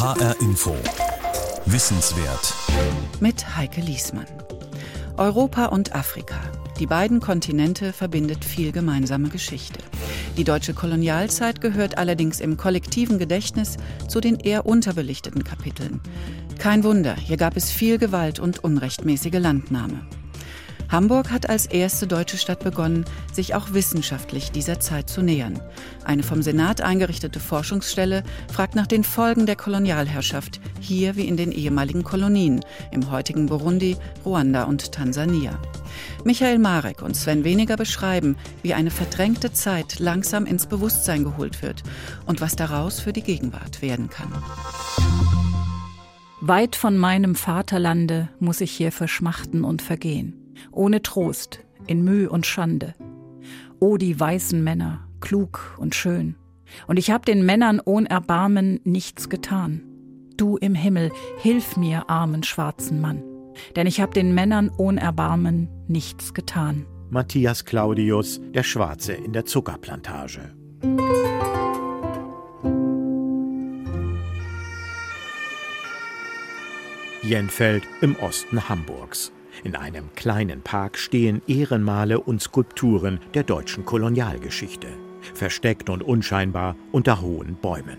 HR Info. Wissenswert. Mit Heike Liesmann. Europa und Afrika. Die beiden Kontinente verbindet viel gemeinsame Geschichte. Die deutsche Kolonialzeit gehört allerdings im kollektiven Gedächtnis zu den eher unterbelichteten Kapiteln. Kein Wunder, hier gab es viel Gewalt und unrechtmäßige Landnahme. Hamburg hat als erste deutsche Stadt begonnen, sich auch wissenschaftlich dieser Zeit zu nähern. Eine vom Senat eingerichtete Forschungsstelle fragt nach den Folgen der Kolonialherrschaft, hier wie in den ehemaligen Kolonien, im heutigen Burundi, Ruanda und Tansania. Michael Marek und Sven Weniger beschreiben, wie eine verdrängte Zeit langsam ins Bewusstsein geholt wird und was daraus für die Gegenwart werden kann. Weit von meinem Vaterlande muss ich hier verschmachten und vergehen ohne Trost, in Mühe und Schande. O die weißen Männer, klug und schön. Und ich hab den Männern ohne Erbarmen nichts getan. Du im Himmel, hilf mir, armen schwarzen Mann. Denn ich hab den Männern ohne Erbarmen nichts getan. Matthias Claudius, der Schwarze in der Zuckerplantage. Jenfeld im Osten Hamburgs. In einem kleinen Park stehen Ehrenmale und Skulpturen der deutschen Kolonialgeschichte, versteckt und unscheinbar unter hohen Bäumen.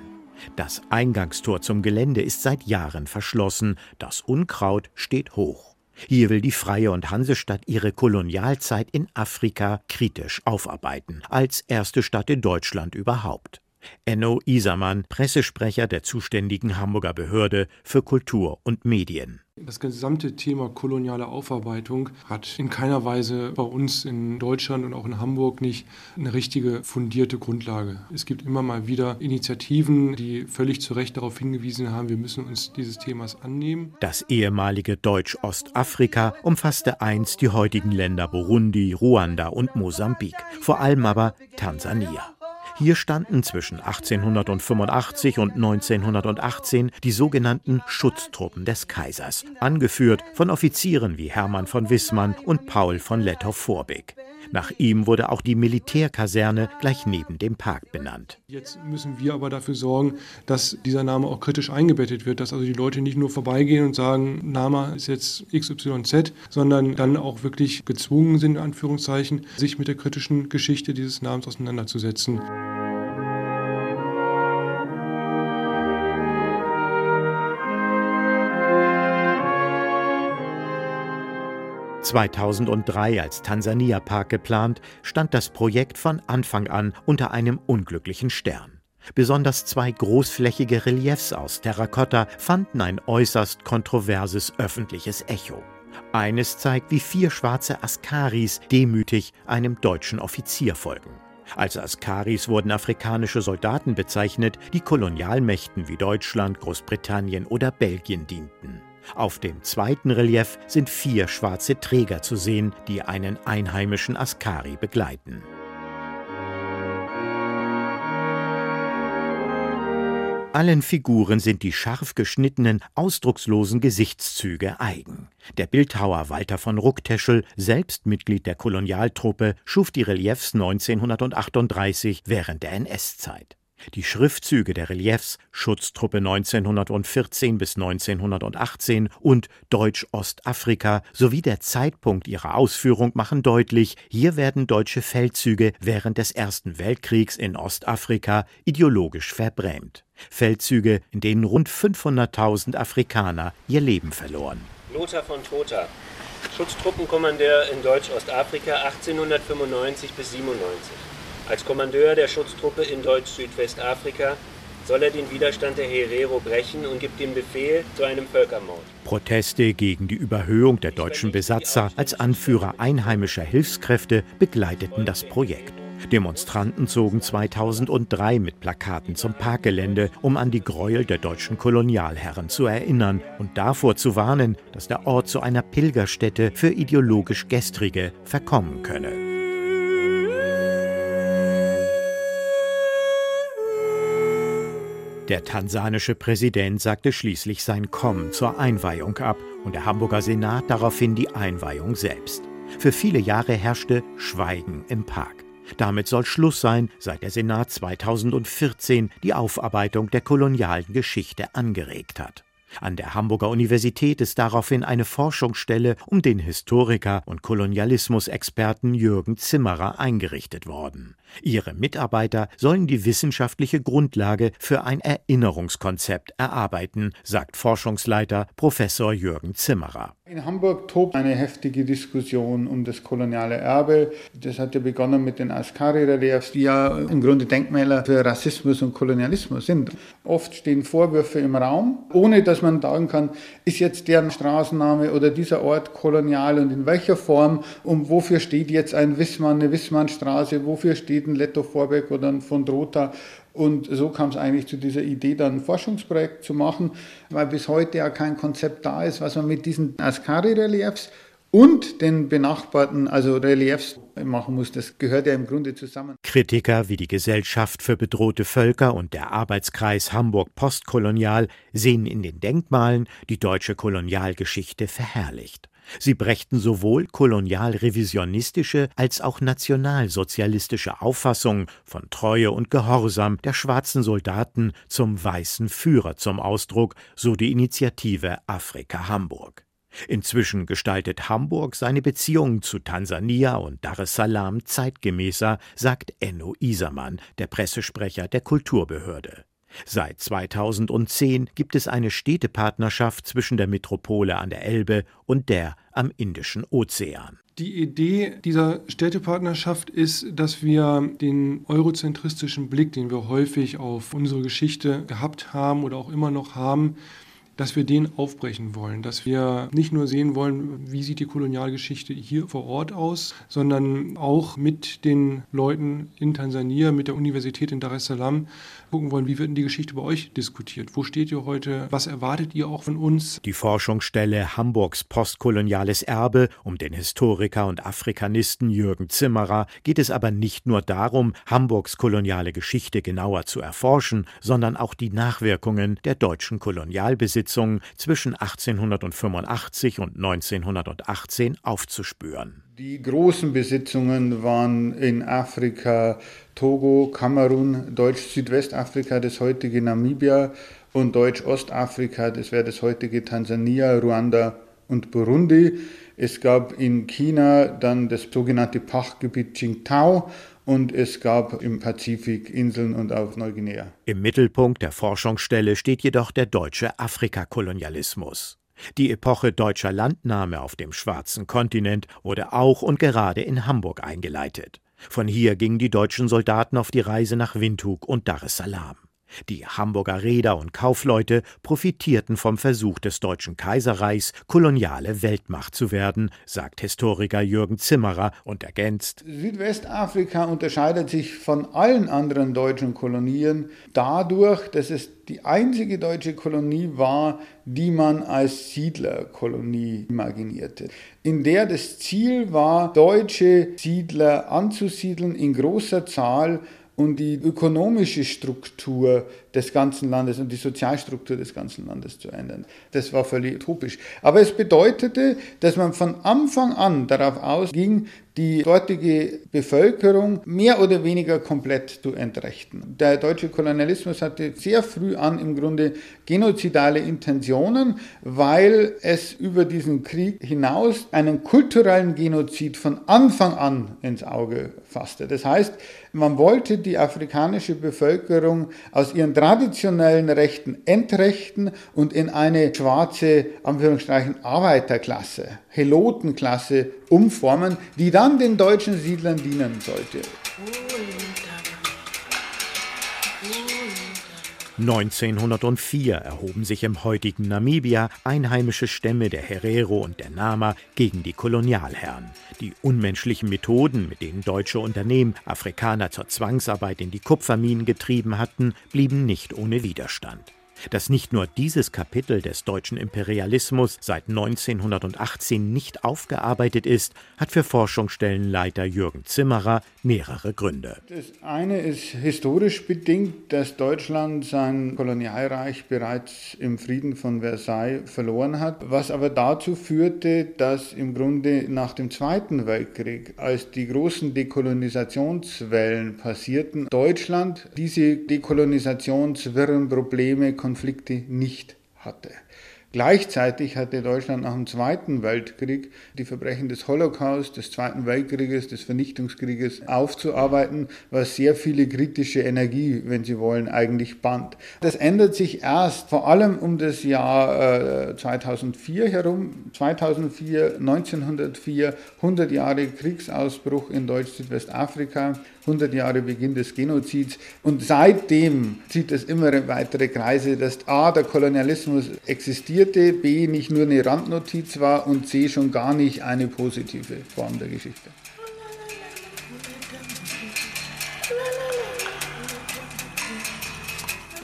Das Eingangstor zum Gelände ist seit Jahren verschlossen, das Unkraut steht hoch. Hier will die Freie und Hansestadt ihre Kolonialzeit in Afrika kritisch aufarbeiten, als erste Stadt in Deutschland überhaupt. Enno Isermann, Pressesprecher der zuständigen Hamburger Behörde für Kultur und Medien. Das gesamte Thema koloniale Aufarbeitung hat in keiner Weise bei uns in Deutschland und auch in Hamburg nicht eine richtige fundierte Grundlage. Es gibt immer mal wieder Initiativen, die völlig zu Recht darauf hingewiesen haben, wir müssen uns dieses Themas annehmen. Das ehemalige Deutsch-Ostafrika umfasste einst die heutigen Länder Burundi, Ruanda und Mosambik, vor allem aber Tansania. Hier standen zwischen 1885 und 1918 die sogenannten Schutztruppen des Kaisers, angeführt von Offizieren wie Hermann von Wissmann und Paul von Lettow-Vorbeck. Nach ihm wurde auch die Militärkaserne gleich neben dem Park benannt. Jetzt müssen wir aber dafür sorgen, dass dieser Name auch kritisch eingebettet wird, dass also die Leute nicht nur vorbeigehen und sagen, Name ist jetzt XYZ, sondern dann auch wirklich gezwungen sind, in Anführungszeichen, sich mit der kritischen Geschichte dieses Namens auseinanderzusetzen. 2003 als Tansania Park geplant, stand das Projekt von Anfang an unter einem unglücklichen Stern. Besonders zwei großflächige Reliefs aus Terrakotta fanden ein äußerst kontroverses öffentliches Echo. Eines zeigt, wie vier schwarze Askaris demütig einem deutschen Offizier folgen. Als Askaris wurden afrikanische Soldaten bezeichnet, die Kolonialmächten wie Deutschland, Großbritannien oder Belgien dienten. Auf dem zweiten Relief sind vier schwarze Träger zu sehen, die einen einheimischen Askari begleiten. Allen Figuren sind die scharf geschnittenen, ausdruckslosen Gesichtszüge eigen. Der Bildhauer Walter von Ruckteschel, selbst Mitglied der Kolonialtruppe, schuf die Reliefs 1938 während der NS-Zeit. Die Schriftzüge der Reliefs Schutztruppe 1914 bis 1918 und Deutsch-Ostafrika sowie der Zeitpunkt ihrer Ausführung machen deutlich, hier werden deutsche Feldzüge während des Ersten Weltkriegs in Ostafrika ideologisch verbrämt. Feldzüge, in denen rund 500.000 Afrikaner ihr Leben verloren. Lothar von Trotha, Schutztruppenkommandeur in Deutsch-Ostafrika 1895 bis 97. Als Kommandeur der Schutztruppe in Deutsch-Südwestafrika soll er den Widerstand der Herero brechen und gibt den Befehl zu einem Völkermord. Proteste gegen die Überhöhung der deutschen Besatzer als Anführer einheimischer Hilfskräfte begleiteten das Projekt. Demonstranten zogen 2003 mit Plakaten zum Parkgelände, um an die Gräuel der deutschen Kolonialherren zu erinnern und davor zu warnen, dass der Ort zu einer Pilgerstätte für ideologisch Gestrige verkommen könne. Der tansanische Präsident sagte schließlich sein Kommen zur Einweihung ab und der Hamburger Senat daraufhin die Einweihung selbst. Für viele Jahre herrschte Schweigen im Park. Damit soll Schluss sein, seit der Senat 2014 die Aufarbeitung der kolonialen Geschichte angeregt hat. An der Hamburger Universität ist daraufhin eine Forschungsstelle um den Historiker und Kolonialismusexperten Jürgen Zimmerer eingerichtet worden. Ihre Mitarbeiter sollen die wissenschaftliche Grundlage für ein Erinnerungskonzept erarbeiten, sagt Forschungsleiter Professor Jürgen Zimmerer. In Hamburg tobt eine heftige Diskussion um das koloniale Erbe. Das hat ja begonnen mit den Askari-Reliefs, die ja im Grunde Denkmäler für Rassismus und Kolonialismus sind. Oft stehen Vorwürfe im Raum, ohne dass man sagen kann, ist jetzt deren Straßenname oder dieser Ort kolonial und in welcher Form und wofür steht jetzt ein Wissmann, eine Wissmannstraße, wofür steht ein Letto Vorbeck oder ein von Drotha. Und so kam es eigentlich zu dieser Idee, dann ein Forschungsprojekt zu machen, weil bis heute ja kein Konzept da ist, was man mit diesen Ascari-Reliefs und den benachbarten, also Reliefs machen muss. Das gehört ja im Grunde zusammen. Kritiker wie die Gesellschaft für bedrohte Völker und der Arbeitskreis Hamburg Postkolonial sehen in den Denkmalen die deutsche Kolonialgeschichte verherrlicht. Sie brächten sowohl kolonialrevisionistische als auch nationalsozialistische Auffassungen von Treue und Gehorsam der schwarzen Soldaten zum weißen Führer zum Ausdruck, so die Initiative Afrika Hamburg. Inzwischen gestaltet Hamburg seine Beziehungen zu Tansania und Dar es Salaam zeitgemäßer, sagt Enno Isermann, der Pressesprecher der Kulturbehörde. Seit 2010 gibt es eine Städtepartnerschaft zwischen der Metropole an der Elbe und der am Indischen Ozean. Die Idee dieser Städtepartnerschaft ist, dass wir den eurozentristischen Blick, den wir häufig auf unsere Geschichte gehabt haben oder auch immer noch haben, dass wir den aufbrechen wollen, dass wir nicht nur sehen wollen, wie sieht die Kolonialgeschichte hier vor Ort aus, sondern auch mit den Leuten in Tansania, mit der Universität in Dar es Salaam gucken wollen, wie wird denn die Geschichte bei euch diskutiert? Wo steht ihr heute? Was erwartet ihr auch von uns? Die Forschungsstelle Hamburgs postkoloniales Erbe um den Historiker und Afrikanisten Jürgen Zimmerer geht es aber nicht nur darum, Hamburgs koloniale Geschichte genauer zu erforschen, sondern auch die Nachwirkungen der deutschen Kolonialbesitzung zwischen 1885 und 1918 aufzuspüren. Die großen Besitzungen waren in Afrika Togo, Kamerun, Deutsch-Südwestafrika, das heutige Namibia und Deutsch-Ostafrika, das wäre das heutige Tansania, Ruanda und Burundi. Es gab in China dann das sogenannte Pachtgebiet Qingtao und es gab im Pazifik Inseln und auf Neuguinea. Im Mittelpunkt der Forschungsstelle steht jedoch der deutsche Afrikakolonialismus. Die Epoche deutscher Landnahme auf dem schwarzen Kontinent wurde auch und gerade in Hamburg eingeleitet. Von hier gingen die deutschen Soldaten auf die Reise nach Windhuk und Dar es Salaam. Die Hamburger Reeder und Kaufleute profitierten vom Versuch des Deutschen Kaiserreichs, koloniale Weltmacht zu werden, sagt Historiker Jürgen Zimmerer und ergänzt. Südwestafrika unterscheidet sich von allen anderen deutschen Kolonien dadurch, dass es die einzige deutsche Kolonie war, die man als Siedlerkolonie imaginierte, in der das Ziel war, deutsche Siedler anzusiedeln in großer Zahl und die ökonomische Struktur des ganzen Landes und die Sozialstruktur des ganzen Landes zu ändern. Das war völlig utopisch. Aber es bedeutete, dass man von Anfang an darauf ausging, die dortige Bevölkerung mehr oder weniger komplett zu entrechten. Der deutsche Kolonialismus hatte sehr früh an im Grunde genozidale Intentionen, weil es über diesen Krieg hinaus einen kulturellen Genozid von Anfang an ins Auge fasste. Das heißt, man wollte die afrikanische Bevölkerung aus ihren traditionellen Rechten entrechten und in eine schwarze, Anführungsstrichen, Arbeiterklasse, Helotenklasse umformen, die dann den deutschen Siedlern dienen sollte. 1904 erhoben sich im heutigen Namibia einheimische Stämme der Herero und der Nama gegen die Kolonialherren. Die unmenschlichen Methoden, mit denen deutsche Unternehmen Afrikaner zur Zwangsarbeit in die Kupferminen getrieben hatten, blieben nicht ohne Widerstand. Dass nicht nur dieses Kapitel des deutschen Imperialismus seit 1918 nicht aufgearbeitet ist, hat für Forschungsstellenleiter Jürgen Zimmerer mehrere Gründe. Das eine ist historisch bedingt, dass Deutschland sein Kolonialreich bereits im Frieden von Versailles verloren hat, was aber dazu führte, dass im Grunde nach dem Zweiten Weltkrieg, als die großen Dekolonisationswellen passierten, Deutschland diese dekolonisationswirren Probleme Konflikte nicht hatte. Gleichzeitig hatte Deutschland nach dem Zweiten Weltkrieg die Verbrechen des Holocaust, des Zweiten Weltkrieges, des Vernichtungskrieges aufzuarbeiten, was sehr viele kritische Energie, wenn Sie wollen, eigentlich band. Das ändert sich erst vor allem um das Jahr äh, 2004 herum. 2004, 1904, 100 Jahre Kriegsausbruch in Deutsch-Südwestafrika. 100 Jahre Beginn des Genozids. Und seitdem zieht es immer weitere Kreise, dass A, der Kolonialismus existierte, B, nicht nur eine Randnotiz war und C, schon gar nicht eine positive Form der Geschichte.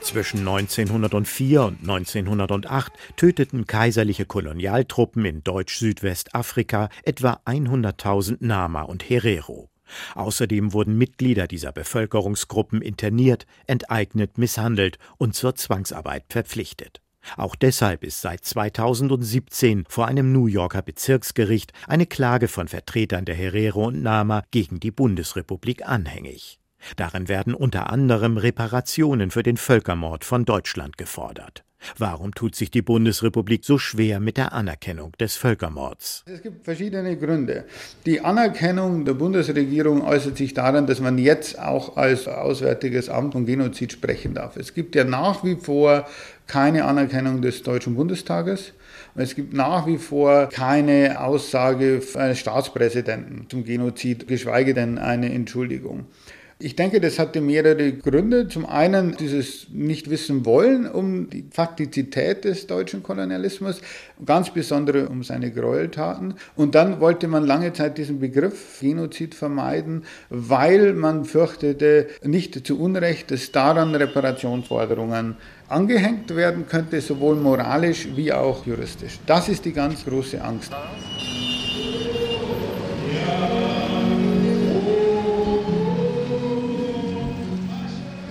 Zwischen 1904 und 1908 töteten kaiserliche Kolonialtruppen in Deutsch-Südwestafrika etwa 100.000 Nama und Herero. Außerdem wurden Mitglieder dieser Bevölkerungsgruppen interniert, enteignet, misshandelt und zur Zwangsarbeit verpflichtet. Auch deshalb ist seit 2017 vor einem New Yorker Bezirksgericht eine Klage von Vertretern der Herero und Nama gegen die Bundesrepublik anhängig. Darin werden unter anderem Reparationen für den Völkermord von Deutschland gefordert. Warum tut sich die Bundesrepublik so schwer mit der Anerkennung des Völkermords? Es gibt verschiedene Gründe. Die Anerkennung der Bundesregierung äußert sich darin, dass man jetzt auch als Auswärtiges Amt von Genozid sprechen darf. Es gibt ja nach wie vor keine Anerkennung des Deutschen Bundestages. Es gibt nach wie vor keine Aussage eines Staatspräsidenten zum Genozid, geschweige denn eine Entschuldigung. Ich denke, das hatte mehrere Gründe. Zum einen dieses nicht wissen wollen um die Faktizität des deutschen Kolonialismus, ganz besondere um seine Gräueltaten. Und dann wollte man lange Zeit diesen Begriff Genozid vermeiden, weil man fürchtete, nicht zu Unrecht, dass daran Reparationsforderungen angehängt werden könnte, sowohl moralisch wie auch juristisch. Das ist die ganz große Angst.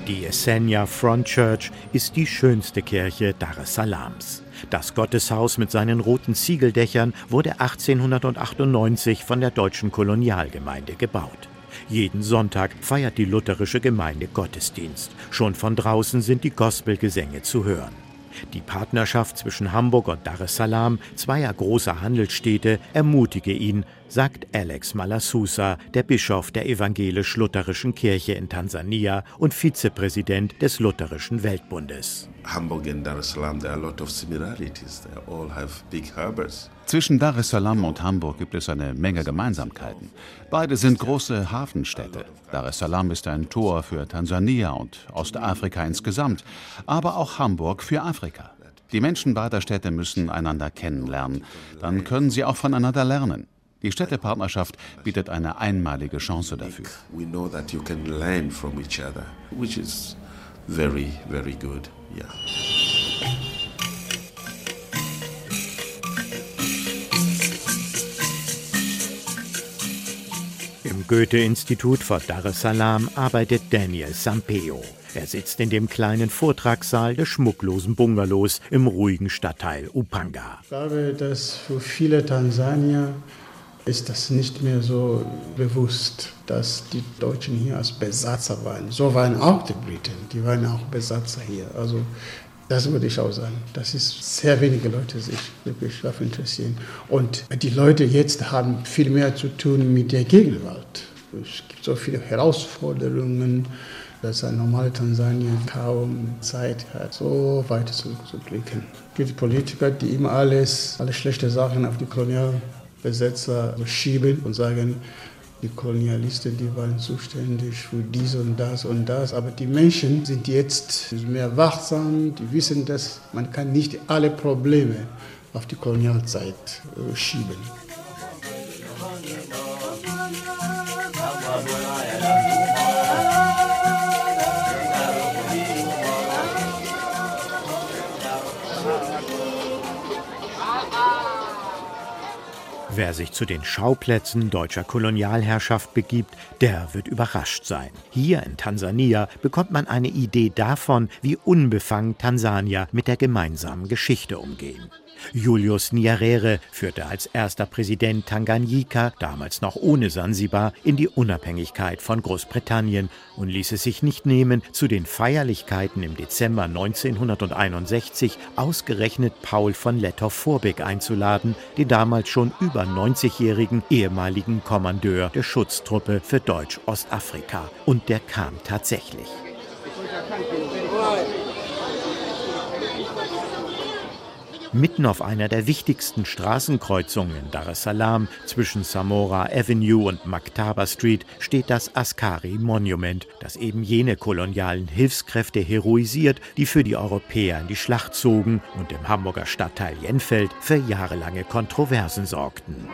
Die Essenia Front Church ist die schönste Kirche Dar es Salams. Das Gotteshaus mit seinen roten Ziegeldächern wurde 1898 von der deutschen Kolonialgemeinde gebaut. Jeden Sonntag feiert die lutherische Gemeinde Gottesdienst. Schon von draußen sind die Gospelgesänge zu hören. Die Partnerschaft zwischen Hamburg und Dar es Salaam, zweier großer Handelsstädte, ermutige ihn, sagt Alex Malasusa, der Bischof der evangelisch-lutherischen Kirche in Tansania und Vizepräsident des Lutherischen Weltbundes. Hamburg and Dar es Salaam, there are a lot of similarities. They all have big harbors. Zwischen Dar es Salaam und Hamburg gibt es eine Menge Gemeinsamkeiten. Beide sind große Hafenstädte. Dar es Salaam ist ein Tor für Tansania und Ostafrika insgesamt, aber auch Hamburg für Afrika. Die Menschen beider Städte müssen einander kennenlernen. Dann können sie auch voneinander lernen. Die Städtepartnerschaft bietet eine einmalige Chance dafür. We know that you can learn from each other, which is very, very good. Yeah. Im Goethe-Institut für Dar es Salaam arbeitet Daniel Sampeo. Er sitzt in dem kleinen Vortragssaal des schmucklosen Bungalows im ruhigen Stadtteil Upanga. Ich glaube, dass für viele Tansanier ist das nicht mehr so bewusst, dass die Deutschen hier als Besatzer waren. So waren auch die Briten, die waren auch Besatzer hier. Also das würde ich auch sagen. Das ist sehr wenige Leute sich wirklich dafür interessieren. Und die Leute jetzt haben viel mehr zu tun mit der Gegenwart. Es gibt so viele Herausforderungen, dass ein normaler Tansanier kaum Zeit hat, so weit zurückzublicken. Es gibt Politiker, die immer alles, alle schlechte Sachen auf die Kolonialbesetzer schieben und sagen, die Kolonialisten, die waren zuständig für dies und das und das. Aber die Menschen sind jetzt mehr wachsam, die wissen, dass man kann nicht alle Probleme auf die Kolonialzeit äh, schieben. Wer sich zu den Schauplätzen deutscher Kolonialherrschaft begibt, der wird überrascht sein. Hier in Tansania bekommt man eine Idee davon, wie unbefangen Tansanier mit der gemeinsamen Geschichte umgehen. Julius Nyerere führte als erster Präsident Tanganyika, damals noch ohne Sansibar, in die Unabhängigkeit von Großbritannien und ließ es sich nicht nehmen, zu den Feierlichkeiten im Dezember 1961 ausgerechnet Paul von Lettow-Vorbeck einzuladen, den damals schon über 90-jährigen ehemaligen Kommandeur der Schutztruppe für Deutsch-Ostafrika. Und der kam tatsächlich. Mitten auf einer der wichtigsten Straßenkreuzungen in Dar es Salaam zwischen Samora Avenue und Maktaba Street steht das Askari Monument, das eben jene kolonialen Hilfskräfte heroisiert, die für die Europäer in die Schlacht zogen und im Hamburger Stadtteil Jenfeld für jahrelange Kontroversen sorgten.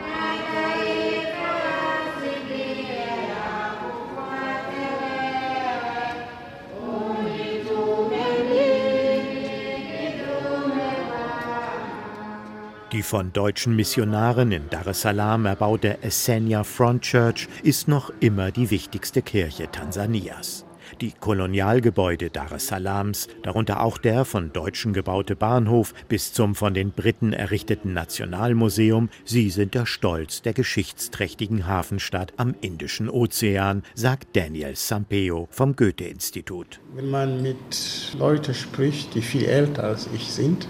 Die von deutschen Missionaren in Dar es Salaam erbaute Essenia Front Church ist noch immer die wichtigste Kirche Tansanias. Die Kolonialgebäude Dar es Salams, darunter auch der von Deutschen gebaute Bahnhof bis zum von den Briten errichteten Nationalmuseum, sie sind der Stolz der geschichtsträchtigen Hafenstadt am Indischen Ozean, sagt Daniel Sampeo vom Goethe-Institut. Wenn man mit Leuten spricht, die viel älter als ich sind,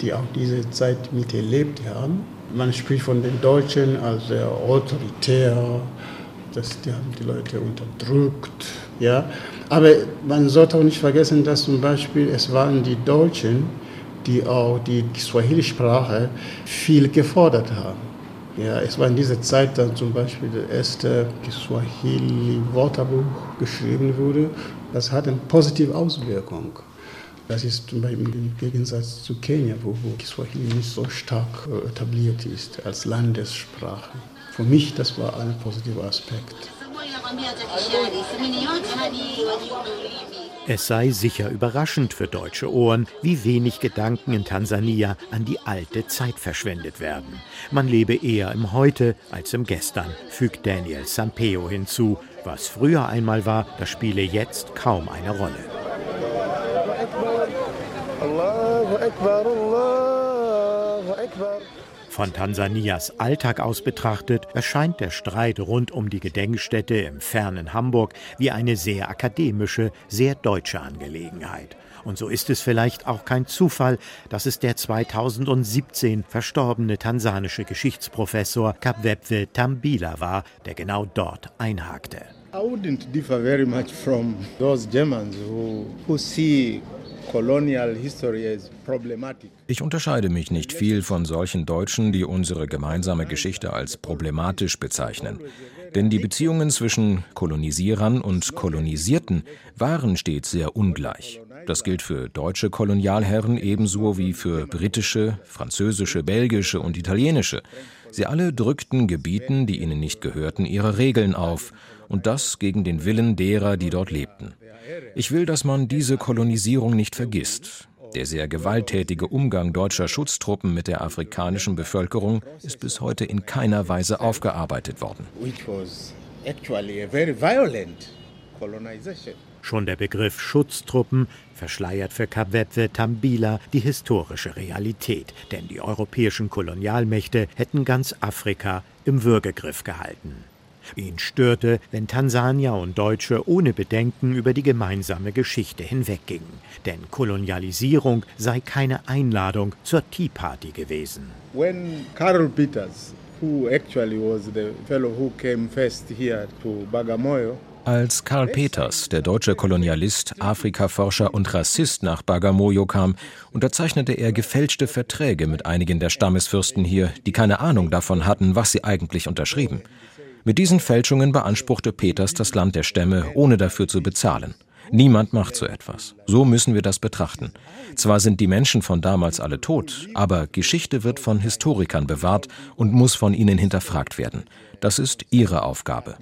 die auch diese Zeit miterlebt haben. Man spricht von den Deutschen als sehr autoritär, dass die haben die Leute unterdrückt. Ja? Aber man sollte auch nicht vergessen, dass zum Beispiel es waren die Deutschen, die auch die Swahili-Sprache viel gefordert haben. Ja, es war in dieser Zeit, dass zum Beispiel das erste Swahili-Wörterbuch geschrieben wurde. Das hat eine positive Auswirkung. Das ist zum Beispiel im Gegensatz zu Kenia, wo, wo Kiswahili nicht so stark äh, etabliert ist als Landessprache. Für mich, das war ein positiver Aspekt. Es sei sicher überraschend für deutsche Ohren, wie wenig Gedanken in Tansania an die alte Zeit verschwendet werden. Man lebe eher im Heute als im Gestern, fügt Daniel Sampeo hinzu. Was früher einmal war, das spiele jetzt kaum eine Rolle. Von Tansanias Alltag aus betrachtet erscheint der Streit rund um die Gedenkstätte im fernen Hamburg wie eine sehr akademische, sehr deutsche Angelegenheit. Und so ist es vielleicht auch kein Zufall, dass es der 2017 verstorbene tansanische Geschichtsprofessor Kapwepwe Tambila war, der genau dort einhakte. I wouldn't differ very much from those Germans who, who see ich unterscheide mich nicht viel von solchen Deutschen, die unsere gemeinsame Geschichte als problematisch bezeichnen. Denn die Beziehungen zwischen Kolonisierern und Kolonisierten waren stets sehr ungleich. Das gilt für deutsche Kolonialherren ebenso wie für britische, französische, belgische und italienische. Sie alle drückten Gebieten, die ihnen nicht gehörten, ihre Regeln auf, und das gegen den Willen derer, die dort lebten. Ich will, dass man diese Kolonisierung nicht vergisst. Der sehr gewalttätige Umgang deutscher Schutztruppen mit der afrikanischen Bevölkerung ist bis heute in keiner Weise aufgearbeitet worden. Schon der Begriff Schutztruppen verschleiert für Kapwepwe Tambila die historische Realität, denn die europäischen Kolonialmächte hätten ganz Afrika im Würgegriff gehalten. Ihn störte, wenn Tansanier und Deutsche ohne Bedenken über die gemeinsame Geschichte hinweggingen. Denn Kolonialisierung sei keine Einladung zur Tea Party gewesen. When Carl Peters, who actually was the fellow who came first here to Bagamoyo, als Karl Peters, der deutsche Kolonialist, Afrikaforscher und Rassist nach Bagamoyo kam, unterzeichnete er gefälschte Verträge mit einigen der Stammesfürsten hier, die keine Ahnung davon hatten, was sie eigentlich unterschrieben. Mit diesen Fälschungen beanspruchte Peters das Land der Stämme, ohne dafür zu bezahlen. Niemand macht so etwas. So müssen wir das betrachten. Zwar sind die Menschen von damals alle tot, aber Geschichte wird von Historikern bewahrt und muss von ihnen hinterfragt werden. Das ist ihre Aufgabe.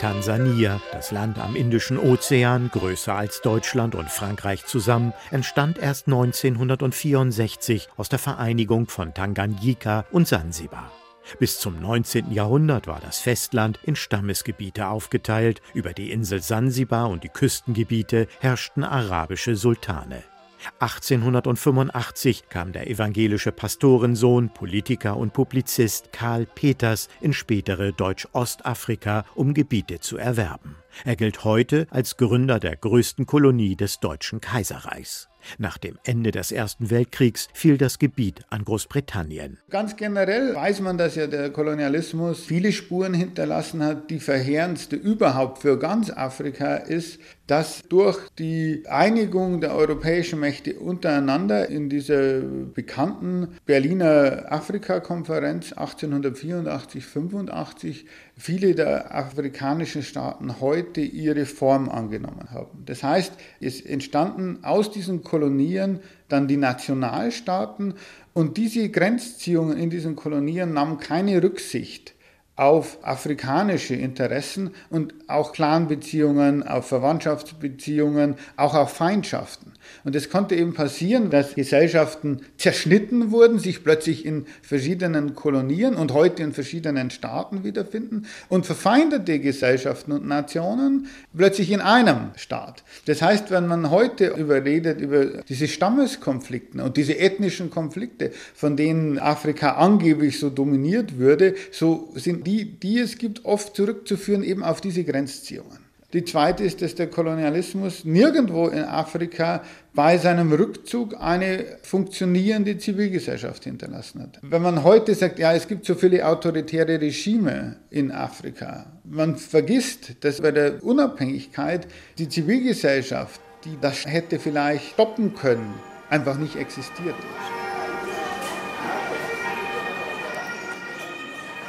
Tansania, das Land am Indischen Ozean, größer als Deutschland und Frankreich zusammen, entstand erst 1964 aus der Vereinigung von Tanganyika und Sansibar. Bis zum 19. Jahrhundert war das Festland in Stammesgebiete aufgeteilt, über die Insel Sansibar und die Küstengebiete herrschten arabische Sultane. 1885 kam der evangelische Pastorensohn, Politiker und Publizist Karl Peters in spätere Deutsch-Ostafrika, um Gebiete zu erwerben. Er gilt heute als Gründer der größten Kolonie des Deutschen Kaiserreichs. Nach dem Ende des Ersten Weltkriegs fiel das Gebiet an Großbritannien. Ganz generell weiß man, dass ja der Kolonialismus viele Spuren hinterlassen hat. Die verheerendste überhaupt für ganz Afrika ist, dass durch die Einigung der europäischen Mächte untereinander in dieser bekannten Berliner Afrikakonferenz 1884-85 viele der afrikanischen Staaten heute ihre Form angenommen haben. Das heißt, es entstanden aus diesen Kolonien dann die Nationalstaaten und diese Grenzziehungen in diesen Kolonien nahmen keine Rücksicht auf afrikanische Interessen und auch Clanbeziehungen, auf Verwandtschaftsbeziehungen, auch auf Feindschaften. Und es konnte eben passieren, dass Gesellschaften zerschnitten wurden, sich plötzlich in verschiedenen Kolonien und heute in verschiedenen Staaten wiederfinden und verfeindete Gesellschaften und Nationen plötzlich in einem Staat. Das heißt, wenn man heute überredet über diese Stammeskonflikte und diese ethnischen Konflikte, von denen Afrika angeblich so dominiert würde, so sind die, die es gibt, oft zurückzuführen eben auf diese Grenzziehungen. Die zweite ist, dass der Kolonialismus nirgendwo in Afrika bei seinem Rückzug eine funktionierende Zivilgesellschaft hinterlassen hat. Wenn man heute sagt, ja, es gibt so viele autoritäre Regime in Afrika, man vergisst, dass bei der Unabhängigkeit die Zivilgesellschaft, die das hätte vielleicht stoppen können, einfach nicht existiert ist.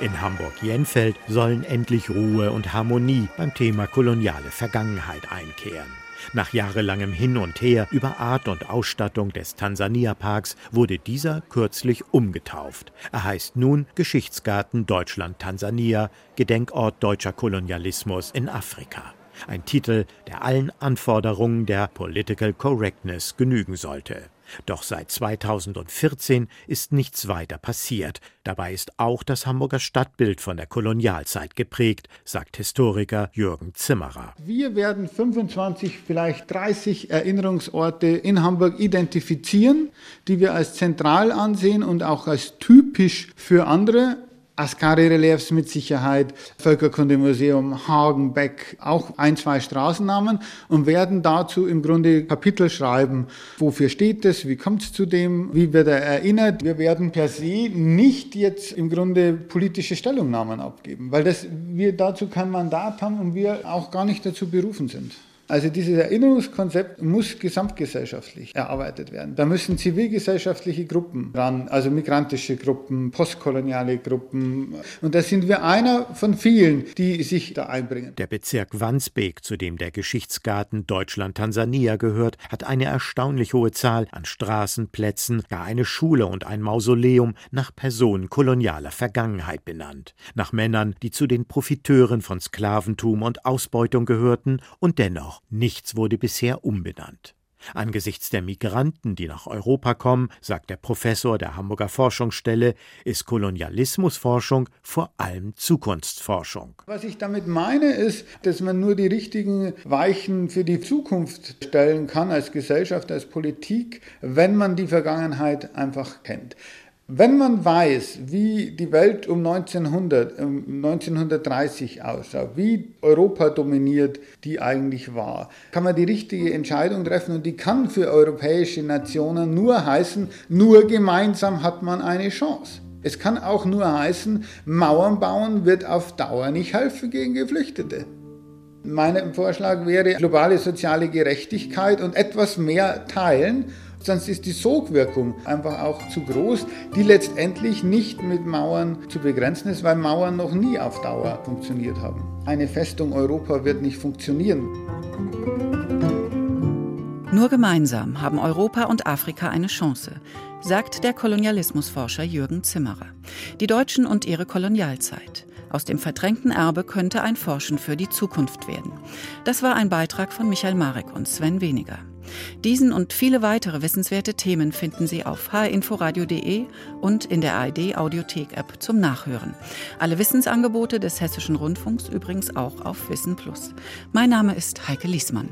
In Hamburg-Jenfeld sollen endlich Ruhe und Harmonie beim Thema koloniale Vergangenheit einkehren. Nach jahrelangem Hin und Her über Art und Ausstattung des Tansania-Parks wurde dieser kürzlich umgetauft. Er heißt nun Geschichtsgarten Deutschland-Tansania, Gedenkort deutscher Kolonialismus in Afrika. Ein Titel, der allen Anforderungen der Political Correctness genügen sollte. Doch seit 2014 ist nichts weiter passiert. Dabei ist auch das Hamburger Stadtbild von der Kolonialzeit geprägt, sagt Historiker Jürgen Zimmerer. Wir werden 25, vielleicht 30 Erinnerungsorte in Hamburg identifizieren, die wir als zentral ansehen und auch als typisch für andere Ascari-Reliefs mit Sicherheit, Völkerkundemuseum, Hagenbeck, auch ein, zwei Straßennamen und werden dazu im Grunde Kapitel schreiben. Wofür steht es? Wie kommt es zu dem? Wie wird er erinnert? Wir werden per se nicht jetzt im Grunde politische Stellungnahmen abgeben, weil das, wir dazu kein Mandat haben und wir auch gar nicht dazu berufen sind. Also dieses Erinnerungskonzept muss gesamtgesellschaftlich erarbeitet werden. Da müssen zivilgesellschaftliche Gruppen ran, also migrantische Gruppen, postkoloniale Gruppen. Und da sind wir einer von vielen, die sich da einbringen. Der Bezirk Wandsbek, zu dem der Geschichtsgarten Deutschland-Tansania gehört, hat eine erstaunlich hohe Zahl an Straßenplätzen, gar eine Schule und ein Mausoleum nach Personen kolonialer Vergangenheit benannt. Nach Männern, die zu den Profiteuren von Sklaventum und Ausbeutung gehörten und dennoch Nichts wurde bisher umbenannt. Angesichts der Migranten, die nach Europa kommen, sagt der Professor der Hamburger Forschungsstelle, ist Kolonialismusforschung vor allem Zukunftsforschung. Was ich damit meine, ist, dass man nur die richtigen Weichen für die Zukunft stellen kann als Gesellschaft, als Politik, wenn man die Vergangenheit einfach kennt. Wenn man weiß, wie die Welt um 1900, um 1930 aussah, wie Europa dominiert die eigentlich war, kann man die richtige Entscheidung treffen und die kann für europäische Nationen nur heißen, nur gemeinsam hat man eine Chance. Es kann auch nur heißen, Mauern bauen wird auf Dauer nicht helfen gegen Geflüchtete. Mein Vorschlag wäre globale soziale Gerechtigkeit und etwas mehr teilen sonst ist die Sogwirkung einfach auch zu groß, die letztendlich nicht mit Mauern zu begrenzen ist, weil Mauern noch nie auf Dauer funktioniert haben. Eine Festung Europa wird nicht funktionieren. Nur gemeinsam haben Europa und Afrika eine Chance, sagt der Kolonialismusforscher Jürgen Zimmerer. Die Deutschen und ihre Kolonialzeit. Aus dem verdrängten Erbe könnte ein Forschen für die Zukunft werden. Das war ein Beitrag von Michael Marek und Sven Weniger. Diesen und viele weitere wissenswerte Themen finden Sie auf hinforadio.de und in der ARD Audiothek App zum Nachhören. Alle Wissensangebote des Hessischen Rundfunks übrigens auch auf Wissen Plus. Mein Name ist Heike Liesmann.